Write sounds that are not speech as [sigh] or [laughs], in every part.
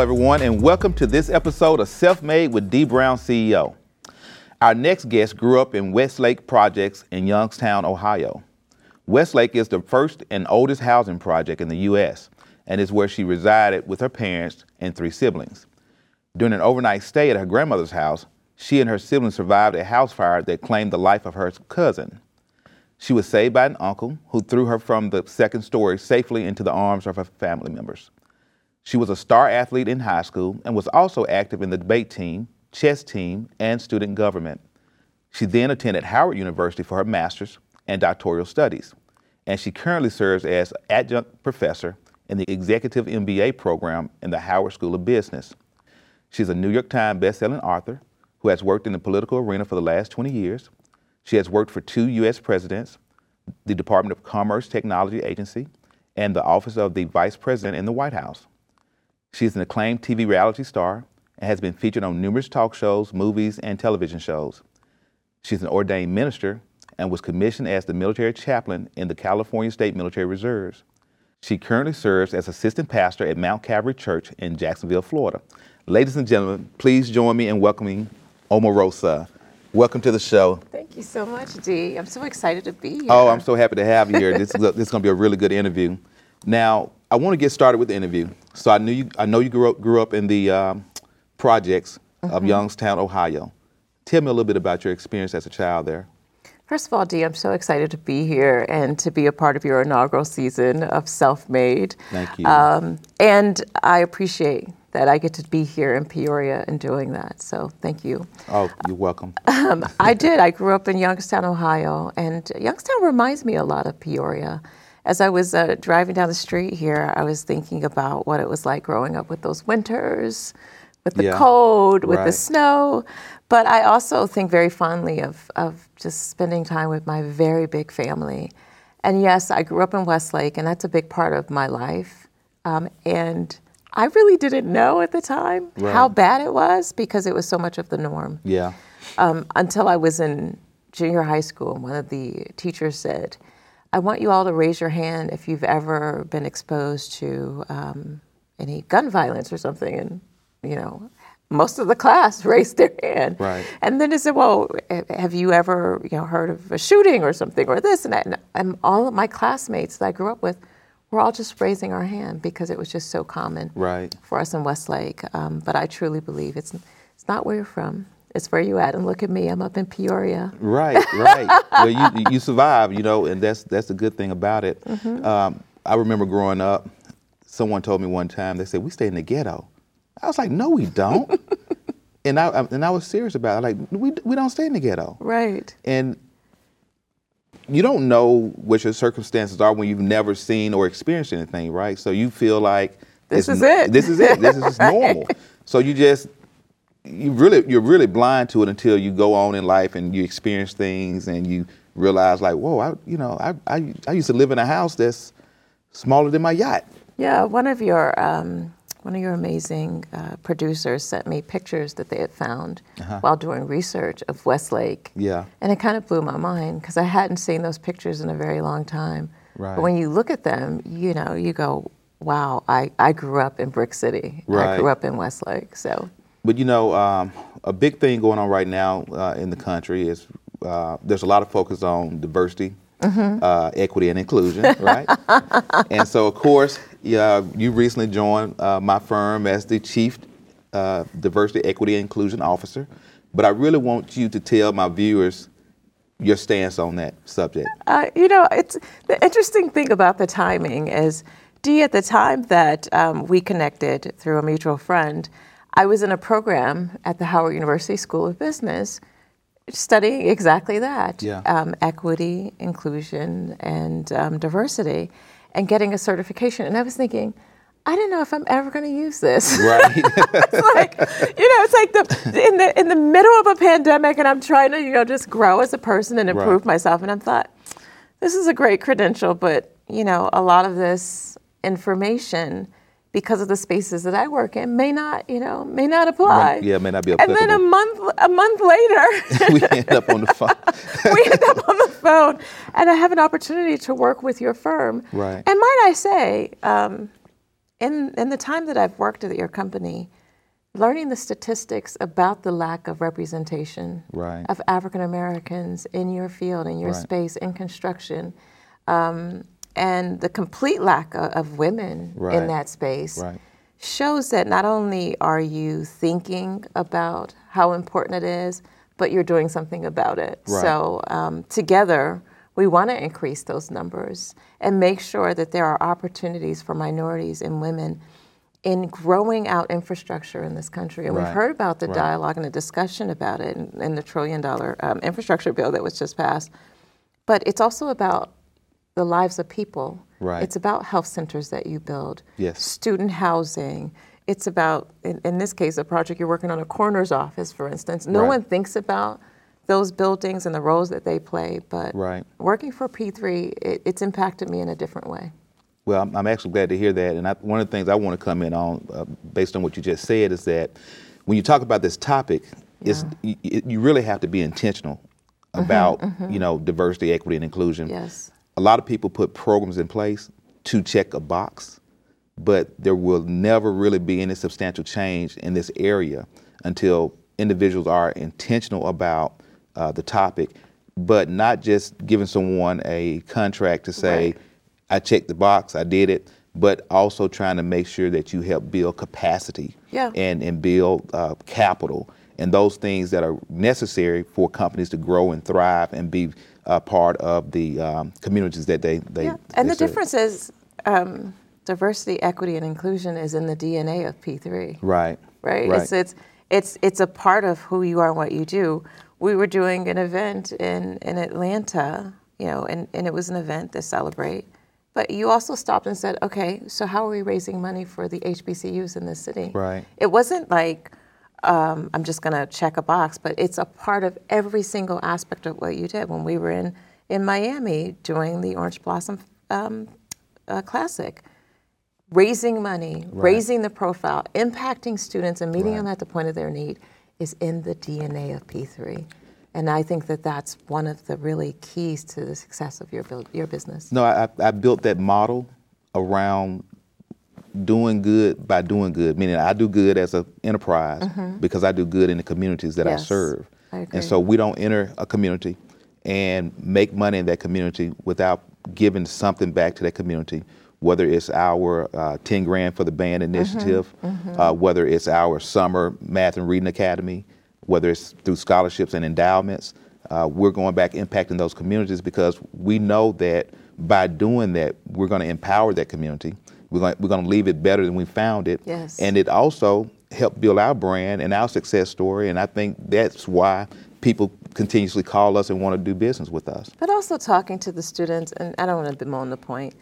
Everyone, and welcome to this episode of Self Made with Dee Brown CEO. Our next guest grew up in Westlake Projects in Youngstown, Ohio. Westlake is the first and oldest housing project in the U.S. and is where she resided with her parents and three siblings. During an overnight stay at her grandmother's house, she and her siblings survived a house fire that claimed the life of her cousin. She was saved by an uncle who threw her from the second story safely into the arms of her family members. She was a star athlete in high school and was also active in the debate team, chess team, and student government. She then attended Howard University for her master's and doctoral studies, and she currently serves as adjunct professor in the executive MBA program in the Howard School of Business. She's a New York Times bestselling author who has worked in the political arena for the last 20 years. She has worked for two U.S. presidents, the Department of Commerce Technology Agency, and the Office of the Vice President in the White House. She is an acclaimed TV reality star and has been featured on numerous talk shows, movies, and television shows. She's an ordained minister and was commissioned as the military chaplain in the California State Military Reserves. She currently serves as assistant pastor at Mount Calvary Church in Jacksonville, Florida. Ladies and gentlemen, please join me in welcoming Omarosa. Welcome to the show. Thank you so much, Dee. I'm so excited to be oh, here. Oh, I'm so happy to have you here. this, is, this is going to be a really good interview. Now, I want to get started with the interview. So I knew you. I know you grew up grew up in the um, projects mm-hmm. of Youngstown, Ohio. Tell me a little bit about your experience as a child there. First of all, Dee, I'm so excited to be here and to be a part of your inaugural season of Self Made. Thank you. Um, and I appreciate that I get to be here in Peoria and doing that. So thank you. Oh, you're welcome. [laughs] Um, I did. I grew up in Youngstown, Ohio, and Youngstown reminds me a lot of Peoria as I was uh, driving down the street here, I was thinking about what it was like growing up with those winters, with the yeah, cold, with right. the snow. But I also think very fondly of, of just spending time with my very big family. And yes, I grew up in Westlake, and that's a big part of my life. Um, and I really didn't know at the time right. how bad it was because it was so much of the norm. Yeah. Um, until I was in junior high school, and one of the teachers said, I want you all to raise your hand if you've ever been exposed to um, any gun violence or something. And, you know, most of the class [laughs] raised their hand. Right. And then they said, well, have you ever, you know, heard of a shooting or something or this and that? And, and all of my classmates that I grew up with were all just raising our hand because it was just so common right. for us in Westlake. Um, but I truly believe it's, it's not where you're from it's where you at. And look at me, I'm up in Peoria. Right, right. [laughs] well, you you survive, you know, and that's that's the good thing about it. Mm-hmm. Um, I remember growing up, someone told me one time they said we stay in the ghetto. I was like, no, we don't. [laughs] and I, and I was serious about it. Like we we don't stay in the ghetto. Right. And you don't know what your circumstances are when you've never seen or experienced anything, right? So you feel like this is it. This is it. This is [laughs] just normal. So you just you really you're really blind to it until you go on in life and you experience things and you realize like whoa I you know I I, I used to live in a house that's smaller than my yacht. Yeah, one of your um, one of your amazing uh, producers sent me pictures that they had found uh-huh. while doing research of Westlake. Yeah, and it kind of blew my mind because I hadn't seen those pictures in a very long time. Right. But when you look at them, you know, you go, wow, I, I grew up in Brick City. Right. I grew up in Westlake. So but you know, um, a big thing going on right now uh, in the country is uh, there's a lot of focus on diversity, mm-hmm. uh, equity, and inclusion, right? [laughs] and so, of course, yeah, you recently joined uh, my firm as the chief uh, diversity, equity, and inclusion officer. But I really want you to tell my viewers your stance on that subject. Uh, you know, it's the interesting thing about the timing is, Dee, at the time that um, we connected through a mutual friend. I was in a program at the Howard University School of Business studying exactly that yeah. um, equity, inclusion, and um, diversity, and getting a certification. And I was thinking, I don't know if I'm ever going to use this. [laughs] Right. it's like, you know, it's like the in the in the middle of a pandemic, and I'm trying to, you know, just grow as a person and improve right. myself. And I thought, this is a great credential, but you know, a lot of this information because of the spaces that I work in may not, you know, may not apply. Yeah, may not be applicable. And then a month a month later, [laughs] we end up on the phone. [laughs] we end up on the phone, and I have an opportunity to work with your firm. Right. And might I say, um, in in the time that I've worked at your company, learning the statistics about the lack of representation Right. of African Americans in your field, in your Right. space, in construction, um, and the complete lack of, of women Right. in that space Right. shows that not only are you thinking about how important it is, but you're doing something about it. Right. So um, together, we want to increase those numbers and make sure that there are opportunities for minorities and women in growing out infrastructure in this country. And Right. we've heard about the Right. dialogue and the discussion about it in, in the trillion dollar um, infrastructure bill that was just passed. But it's also about the lives of people. Right. It's about health centers that you build, Yes. student housing. It's about, in, in this case, a project you're working on, a coroner's office, for instance. No Right. one thinks about those buildings and the roles that they play, but Right. working for P3, it, it's impacted me in a different way. Well, I'm, I'm actually glad to hear that. And I, one of the things I want to come in on, uh, based on what you just said, is that when you talk about this topic, it's, you, you really have to be intentional about, you know, diversity, equity, and inclusion. Yes. A lot of people put programs in place to check a box, but there will never really be any substantial change in this area until individuals are intentional about uh, the topic, but not just giving someone a contract to say, Right. I checked the box, I did it, but also trying to make sure that you help build capacity Yeah. and, and build uh, capital and those things that are necessary for companies to grow and thrive and be uh, part of the um, communities that they, they, Yeah. And they the serve. difference is um, diversity, equity, and inclusion is in the DNA of P3. Right. right? Right. It's it's it's it's a part of who you are and what you do. We were doing an event in in Atlanta, you know, and, and it was an event to celebrate. But you also stopped and said, okay, so how are we raising money for the HBCUs in this city? Right. It wasn't like um, I'm just going to check a box, but it's a part of every single aspect of what you did. When we were in in Miami doing the Orange Blossom um, uh, Classic, raising money, raising the profile, impacting students, and meeting them at the point of their need is in the DNA of P3. And I think that that's one of the really keys to the success of your build, your business. No, I, I built that model around doing good by doing good, meaning I do good as an enterprise because I do good in the communities that I Mm-hmm. Serve. I. And so we don't enter a community and make money in that community without giving something back to that community, whether it's our uh, 10 grand for the band Mm-hmm. initiative, Uh, whether it's our summer math and reading academy, whether it's through scholarships and endowments. Uh, we're going back impacting those communities because we know that by doing that, we're going to empower that community. We're going, we're going to leave it better than we found it. Yes. And it also helped build our brand and our success story. And I think that's why people continuously call us and want to do business with us. But also talking to the students, and I don't want to bemoan the point,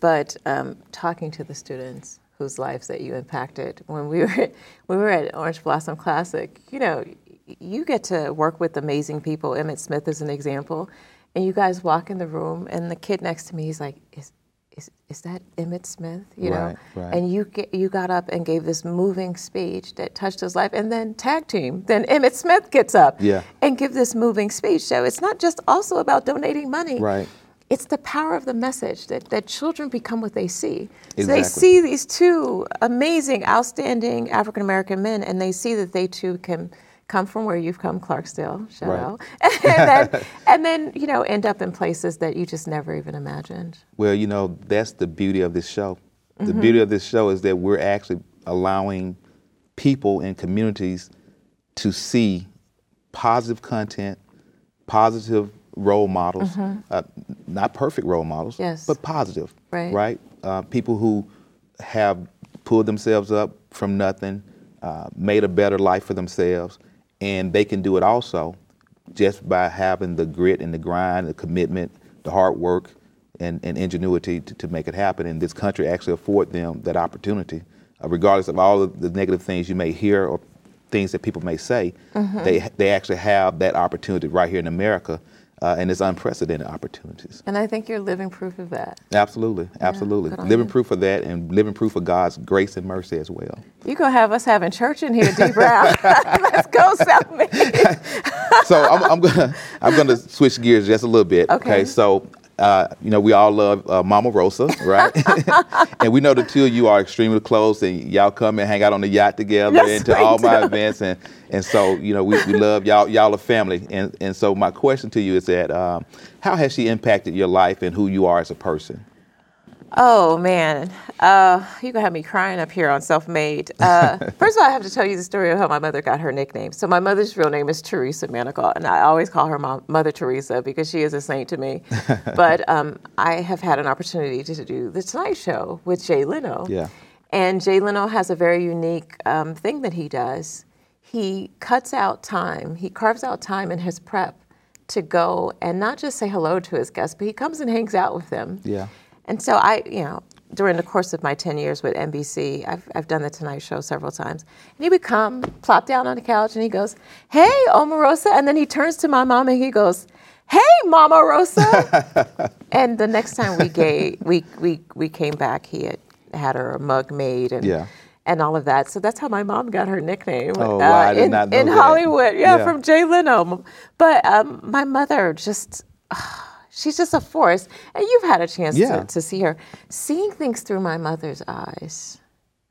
but um, talking to the students whose lives that you impacted. When we [laughs] were when we were at Orange Blossom Classic, you know, you get to work with amazing people. Emmitt Smith is an example, and you guys walk in the room, and the kid next to me, he's like, "Is is, is that Emmitt Smith?" You know, Right, right. and you get, you got up and gave this moving speech that touched his life, and then tag team. Then Emmitt Smith gets up Yeah. and give this moving speech. So it's not just also about donating money. Right. It's the power of the message that, that children become what they see. So they see these two amazing, outstanding African American men, and they see that they too can come from where you've come, Clarksdale, shout Right. out, [laughs] and then, [laughs] and then you know end up in places that you just never even imagined. Well, you know, that's the beauty of this show. The beauty of this show is that we're actually allowing people and communities to see positive content, positive role models, uh, not perfect role models, Yes. but positive, Right. right? Uh, people who have pulled themselves up from nothing, uh, made a better life for themselves, and they can do it also just by having the grit and the grind, the commitment, the hard work, and, and ingenuity to, to make it happen. And this country actually afford them that opportunity, uh, regardless of all of the negative things you may hear or things that people may say. They they actually have that opportunity right here in America, uh, and it's unprecedented opportunities. And I think you're living proof of that. Absolutely, absolutely. on living proof of that, and living proof of God's grace and mercy as well. You gonna have us having church in here, Dee Brown. [laughs] [laughs] Let's go, South Selmy. [laughs] so I'm, I'm gonna I'm gonna switch gears just a little bit. Okay. So uh, you know, we all love uh, Mama Rosa, right? [laughs] [laughs] and we know the two of you are extremely close, and y'all come and hang out on the yacht together Yes, and to all my events, and and so you know, we, we love y'all. Y'all are family, and and so my question to you is that um, how has she impacted your life and who you are as a person? Oh man, uh, you gonna have me crying up here on self-made. Uh, [laughs] first of all, I have to tell you the story of how my mother got her nickname. So my mother's real name is Teresa Manigault, and I always call her Mom, Mother Teresa because she is a saint to me. [laughs] but um, I have had an opportunity to do the Tonight Show with Jay Leno. Yeah. And Jay Leno has a very unique um, thing that he does. He cuts out time. He carves out time in his prep to go and not just say hello to his guests, but he comes and hangs out with them. Yeah. And so I, you know, during the course of my 10 years with NBC, I've, I've done the Tonight Show several times. And he would come, plop down on the couch, and he goes, Hey, Omarosa. And then he turns to my mom and he goes, Hey, Mama Rosa. [laughs] and the next time we, gave, we, we, we came back, he had had her a mug made and, Yeah. and all of that. So that's how my mom got her nickname Oh, wow, I did in, not know in. Hollywood. Yeah, Yeah. from Jay Leno. But um, my mother just, she's just a force. And you've had a chance Yeah. to, to see her. Seeing things through my mother's eyes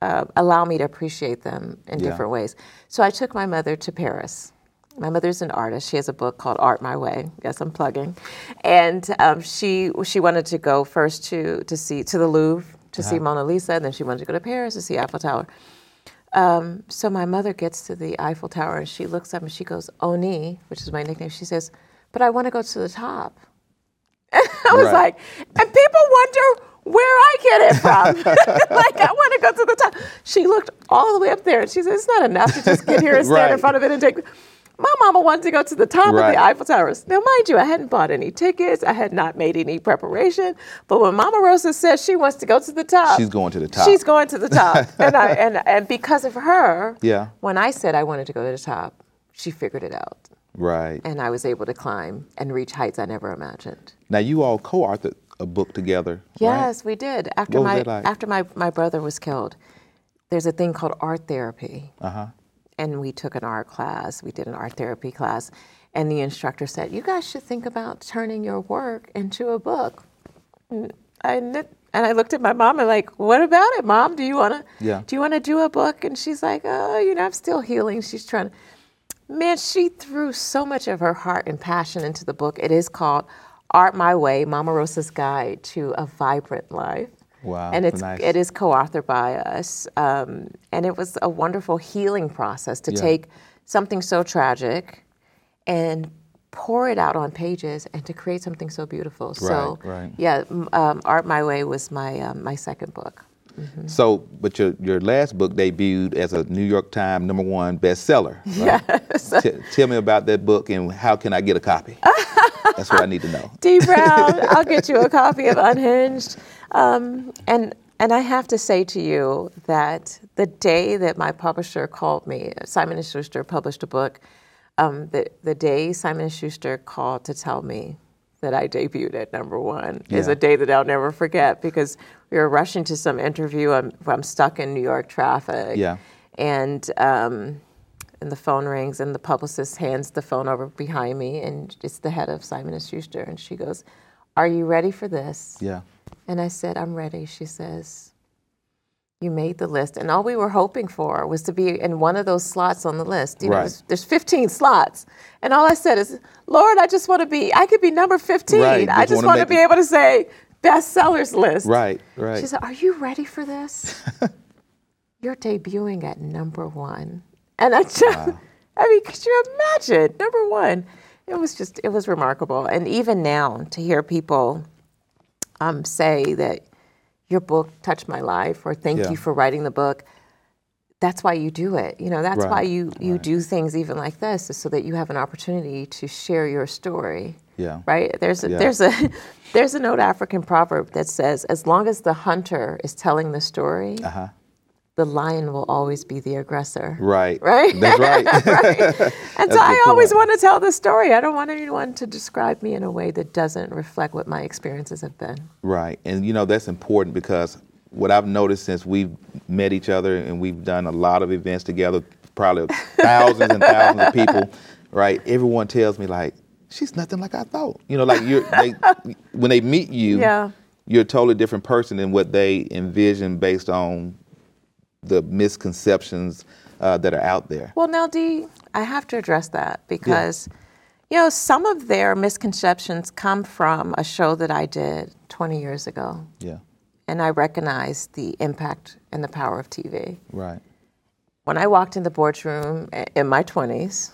uh, allow me to appreciate them in Yeah. different ways. So I took my mother to Paris. My mother's an artist. She has a book called Art My Way. Yes, I'm plugging. And um, she she wanted to go first to to see to the Louvre to see Mona Lisa, and then she wanted to go to Paris to see Eiffel Tower. Um, so my mother gets to the Eiffel Tower and she looks up and she goes, Oni, which is my nickname. She says, "But I want to go to the top." [laughs] I was Right. like, and people wonder where I get it from. [laughs] [laughs] like, I want to go to the top. She looked all the way up there and she said, It's not enough to just get here and stand in front of it and take. My mama wanted to go to the top of the Eiffel Towers. Now, mind you, I hadn't bought any tickets. I had not made any preparation. But when Mama Rosa says she wants to go to the top, She's going to the top. She's going to the top. and, I, and, and because of her, Yeah. when I said I wanted to go to the top, she figured it out. Right. And I was able to climb and reach heights I never imagined. Now you all co-authored a book together. right? Yes, we did. After What my like? after my, my brother was killed, there's a thing called art therapy. Uh-huh. And we took an art class. We did an art therapy class. And the instructor said, You guys should think about turning your work into a book. And I and I looked at my mom and like, what about it, mom? Do you wanna Yeah. do you wanna do a book? And she's like, Oh, you know, I'm still healing. She's trying to Man, she threw so much of her heart and passion into the book. It is called Art My Way, Mama Rosa's Guide to a Vibrant Life. Wow, And it's nice. it is co-authored by us, um, and it was a wonderful healing process to Yeah. take something so tragic and pour it out on pages and to create something so beautiful. so, Right, right. yeah, um, Art My Way was my um, my second book. So, but your your last book debuted as a New York Times number one bestseller. [laughs] Right? Yes. T- tell me about that book and how can I get a copy? [laughs] That's what I need to know. Dee Brown, [laughs] I'll get you a copy of Unhinged. Um, and and I have to say to you that the day that my publisher called me, Simon and Schuster published a book. Um, the the day Simon and Schuster called to tell me that I debuted at number one is a day that I'll never forget because we were rushing to some interview. I'm I'm stuck in New York traffic. Yeah. And um, and the phone rings, and the publicist hands the phone over behind me, and it's the head of Simon and Schuster, and she goes, "Are you ready for this?" Yeah. And I said, "I'm ready." She says, "You made the list, and all we were hoping for was to be in one of those slots on the list. You know, there's, there's 15 slots, and all I said is, Lord, I just want to be. I could be number 15. Right, I just want to be able to say bestsellers list." Right. Right. She said, Are you ready for this? [laughs] You're debuting at number one. And I just, [laughs] I mean, could you imagine? Number one. It was just, it was remarkable. And even now, to hear people um, say that your book touched my life or thank Yeah. you for writing the book, that's why you do it. You know, that's why Right, you, you do things even like this, is so that you have an opportunity to share your story Yeah. right? There's a, Yeah. there's a [laughs] there's an old African proverb that says, as long as the hunter is telling the story, Uh-huh. the lion will always be the aggressor. Right. Right? That's right. [laughs] right. [laughs] And That's so I always point. want to tell the story. I don't want anyone to describe me in a way that doesn't reflect what my experiences have been. Right. And you know, that's important because what I've noticed since we've met each other and we've done a lot of events together, probably thousands and thousands of people, right? Everyone tells me like, she's nothing like I thought. You know, like you're they, [laughs] when they meet you, Yeah. you're a totally different person than what they envision based on the misconceptions uh, that are out there. Well, now, Dee, I have to address that because, you know, some of their misconceptions come from a show that I did 20 years ago, Yeah, and I recognized the impact and the power of TV. right. When I walked in the boardroom in my 20s,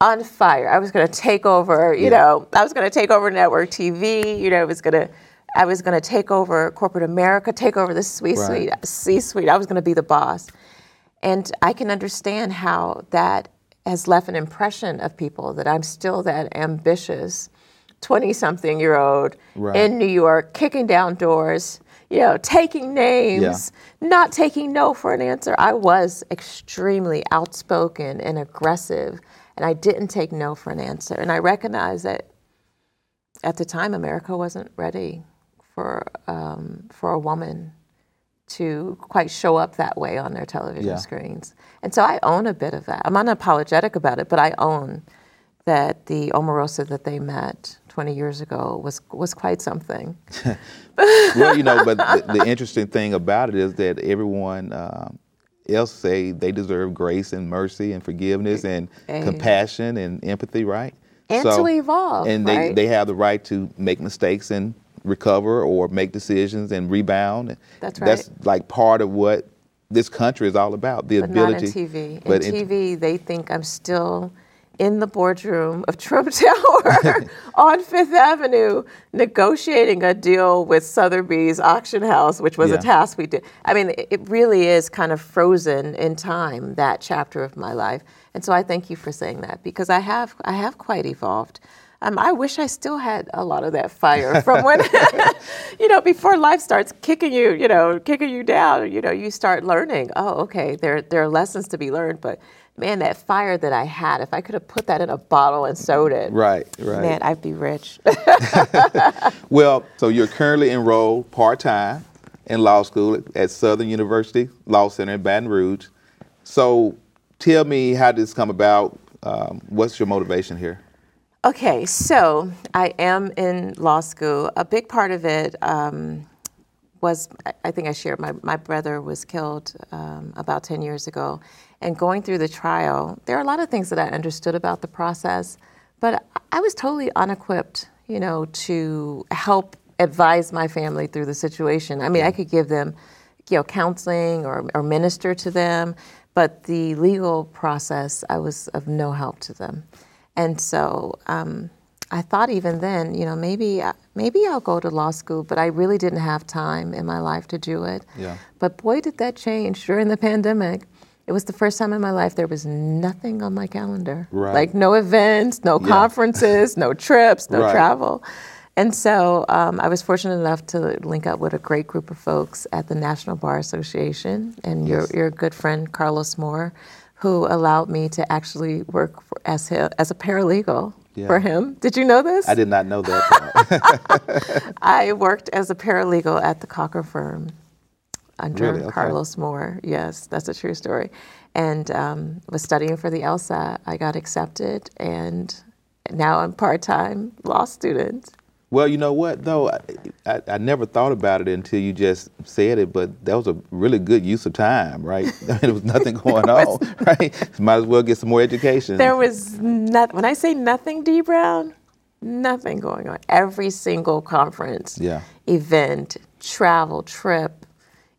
on fire, I was going to take over, you Yeah. know, I was going to take over network TV, you know, I was going to. I was going to take over corporate America, take over the C Right. suite, C suite. I was going to be the boss. And I can understand how that has left an impression of people that I'm still that ambitious 20 something year old Right. in New York, kicking down doors, you know, taking names, not taking no for an answer. I was extremely outspoken and aggressive, and I didn't take no for an answer. And I recognize that at the time, America wasn't ready for, um, for a woman to quite show up that way on their television Yeah. screens. And so I own a bit of that. I'm unapologetic about it, but I own that the Omarosa that they met 20 years ago was was quite something. [laughs] well, you know, but the, the interesting thing about it is that everyone um, else say they deserve grace and mercy and forgiveness and compassion and empathy, right? And to evolve, and they right? they have the right to make mistakes and recover or make decisions and rebound. That's right. That's like part of what this country is all about. The But ability, not in TV. In but in- TV, they think I'm still in the boardroom of Trump [laughs] Tower [laughs] on Fifth Avenue negotiating a deal with Sotheby's auction house, which was Yeah. a task we did. I mean, it really is kind of frozen in time, that chapter of my life. And so I thank you for saying that because I have I have quite evolved. Um, I wish I still had a lot of that fire from when, [laughs] you know, before life starts kicking you, you know, kicking you down. You know, you start learning. Oh, okay, there there are lessons to be learned. But man, that fire that I had, if I could have put that in a bottle and sold it, right, right. man, I'd be rich. [laughs] Well, so you're currently enrolled part time in law school at Southern University Law Center in Baton Rouge. So tell me how this come about. Um, what's your motivation here? Okay, so I am in law school. A big part of it um, was, I- I think I shared, my, my brother was killed um, about 10 years ago. And going through the trial, there are a lot of things that I understood about the process, but I was totally unequipped, you know, to help advise my family through the situation. I mean, I could give them, you know, counseling or, or minister to them, but the legal process, I was of no help to them. And so um, I thought even then, you know, maybe maybe I'll go to law school, but I really didn't have time in my life to do it. Yeah. But boy, did that change during the pandemic. It was the first time in my life there was nothing on my calendar. Right. Like no events, no Yeah. conferences, no trips, no Right. travel. And so um, I was fortunate enough to link up with a great group of folks at the National Bar Association and your, Yes. your good friend Carlos Moore, who allowed me to actually work for, as, hi- as a paralegal Yeah. for him. Did you know this? I did not know that. [laughs] I worked as a paralegal at the Cochran firm under Really? Okay. Carlos Moore. Yes, that's a true story. And um, was studying for the LSAT. I got accepted, and now I'm part-time law student. well, you know what though, I, I, I never thought about it until you just said it. But that was a really good use of time, right? I [laughs] mean, there was nothing [laughs] going on, [laughs] right? Might as well get some more education. There was nothing. When I say nothing, Dee Brown, nothing going on. Every single conference, Yeah. event, travel, trip,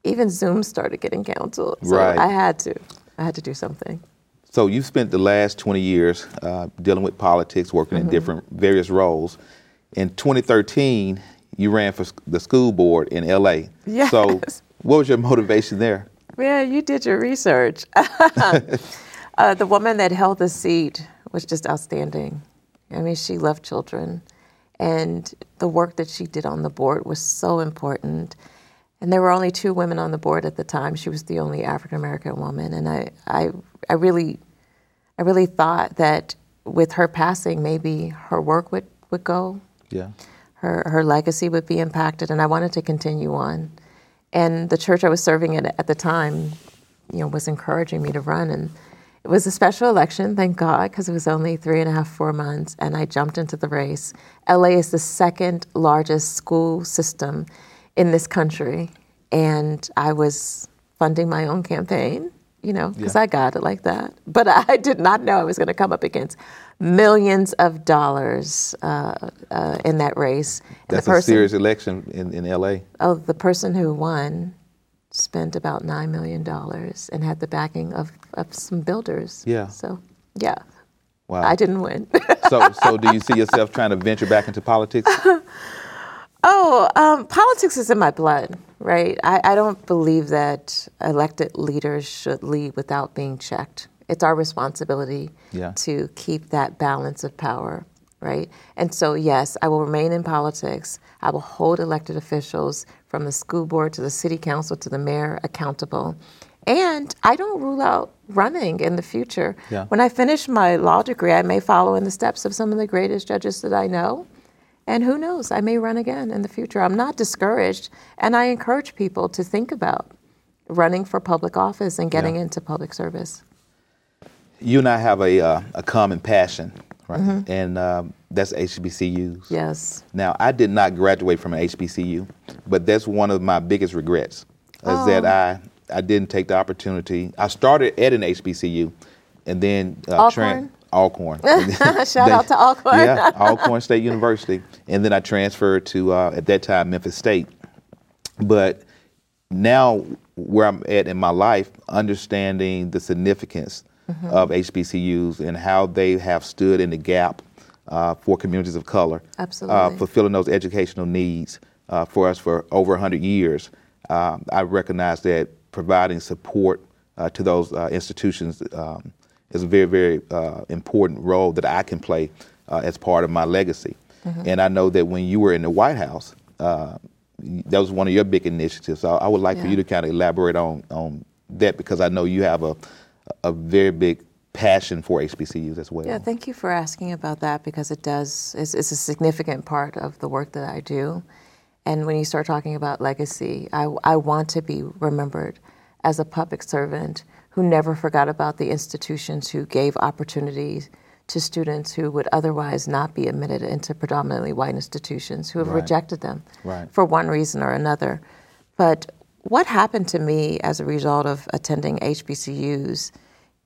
even Zoom started getting canceled. So Right. I had to. I had to do something. So you spent the last 20 years uh, dealing with politics, working Mm-hmm. in different various roles. In 2013, you ran for the school board in LA. Yes. So what was your motivation there? Yeah, you did your research. [laughs] uh, the woman that held the seat was just outstanding. I mean, she loved children, and the work that she did on the board was so important. And there were only two women on the board at the time. She was the only African American woman, and I, I, I really, I really thought that with her passing, maybe her work would, would go Yeah. her her legacy would be impacted, and I wanted to continue on. And the church I was serving at at the time, you know, was encouraging me to run, and It was a special election, thank God, because it was only three and a half, four months, and I jumped into the race. LA is the second largest school system in this country, and I was funding my own campaign, you know, because Yeah. I got it like that. But [laughs] I did not know I was going to come up against millions of dollars uh, uh, in that race. And That's the a person, serious election in, in LA. oh, the person who won spent about $9 million and had the backing of, of some builders. Yeah. So, yeah, Wow. I didn't win. so, so do you [laughs] see yourself trying to venture back into politics? [laughs] Oh, um, politics is in my blood, right? I, I don't believe that elected leaders should lead without being checked. It's our responsibility Yeah. to keep that balance of power, right? And so, yes, I will remain in politics. I will hold elected officials from the school board to the city council to the mayor accountable. And I don't rule out running in the future. Yeah. When I finish my law degree, I may follow in the steps of some of the greatest judges that I know. And who knows, I may run again in the future. I'm not discouraged, and I encourage people to think about running for public office and getting Yeah. into public service. you and I have a, uh, a common passion, right? Mm-hmm. And um, that's HBCUs. Yes. Now, I did not graduate from an HBCU, but that's one of my biggest regrets is that I, I didn't take the opportunity. I started at an HBCU and then uh, Alcorn? Alcorn. [laughs] Shout out to Alcorn. yeah, Alcorn State University. And then I transferred to, uh, at that time, Memphis State. But now, where I'm at in my life, understanding the significance of HBCUs and how they have stood in the gap uh, for communities of color, uh, fulfilling those educational needs uh, for us for over 100 years. Uh, I recognize that providing support uh, to those uh, institutions um, is a very, very uh, important role that I can play uh, as part of my legacy. And I know that when you were in the White House, uh, that was one of your big initiatives. So I would like for you to kind of elaborate on, on that because I know you have a, a very big passion for HBCUs as well. Yeah, thank you for asking about that because it does, it's, it's a significant part of the work that I do. And when you start talking about legacy, I, I want to be remembered as a public servant who never forgot about the institutions who gave opportunities to students who would otherwise not be admitted into predominantly white institutions, who have Right. rejected them Right. for one reason or another. But what happened to me as a result of attending HBCUs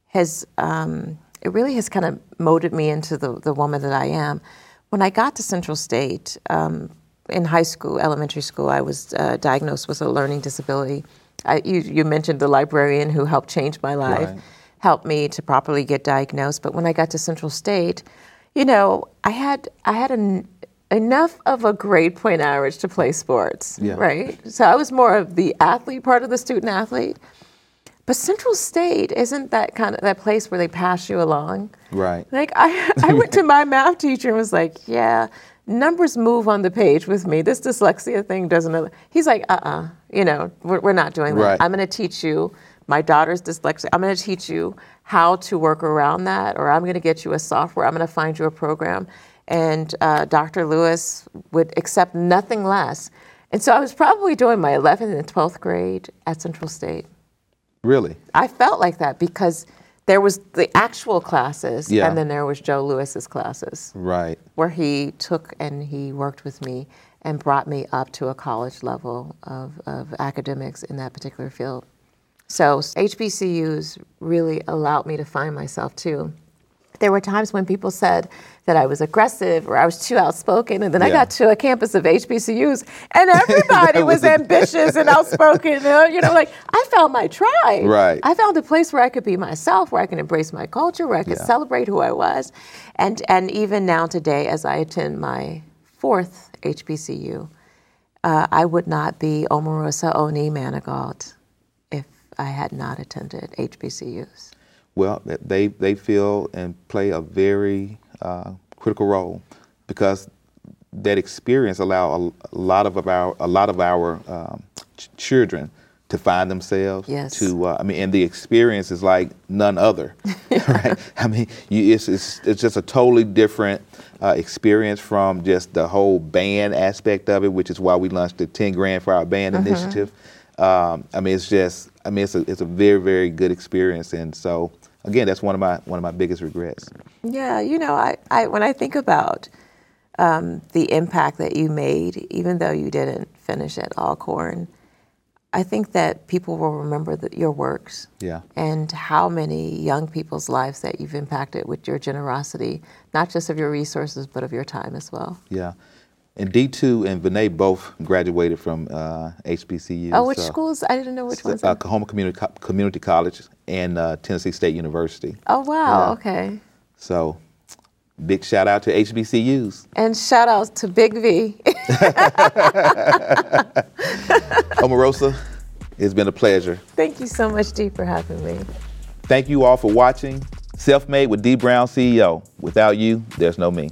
has um, it really has kind of molded me into the, the woman that I am. When I got to Central State um, in high school, elementary school, I was uh, diagnosed with a learning disability. I, you, you mentioned the librarian who helped change my life, Right. helped me to properly get diagnosed. But when I got to Central State, you know, I had I had an, enough of a grade point average to play sports, Yeah. right? So I was more of the athlete part of the student athlete. But Central State isn't that kind of that place where they pass you along. Right. Like I, I went to my math teacher and was like, "Yeah, numbers move on the page with me. This dyslexia thing doesn't." He's like, "Uh-uh, you know, we're, we're not doing that. Right. I'm going to teach you. My daughter's dyslexic. I'm going to teach you how to work around that, or I'm going to get you a software. I'm going to find you a program." And uh, Dr. Lewis would accept nothing less. And so I was probably doing my 11th and 12th grade at Central State. Really? I felt like that because there was the actual classes, Yeah. and then there was Joe Lewis's classes, Right. where he took and he worked with me and brought me up to a college level of, of academics in that particular field. So HBCUs really allowed me to find myself too. There were times when people said that I was aggressive or I was too outspoken, and then I got to a campus of HBCUs, and [laughs] everybody was was- ambitious and outspoken. You know, like I found my tribe. Right. I found a place where I could be myself, where I can embrace my culture, where I could Yeah. celebrate who I was, and and even now today, as I attend my fourth HBCU, uh, I would not be Omarosa Oni Manigault if I had not attended HBCUs. Well, they they feel and play a very uh, critical role because that experience allow a, a lot of our a lot of our um, ch- children to find themselves. Yes. To uh, I mean, and the experience is like none other, [laughs] [laughs] right? I mean, you, it's, it's it's just a totally different uh, experience from just the whole band aspect of it, which is why we launched the ten grand for our band initiative. Um, I mean, it's just I mean, it's a it's a very very good experience, and so again, that's one of my one of my biggest regrets. Yeah, you know, I, I when I think about um, the impact that you made, even though you didn't finish at Alcorn, I think that people will remember the, your works. Yeah. And how many young people's lives that you've impacted with your generosity, not just of your resources, but of your time as well. Yeah. And D2 and Vinay both graduated from uh, HBCU. Oh, which schools? I didn't know which ones. Uh, Coahoma Community, Co- Community College and uh, Tennessee State University. Oh, wow. Yeah. Okay. So, big shout out to HBCUs. And shout out to Big V. [laughs] Omarosa, it's been a pleasure. Thank you so much, Dee, for having me. Thank you all for watching Self Made with Dee Brown CEO. Without you, there's no me.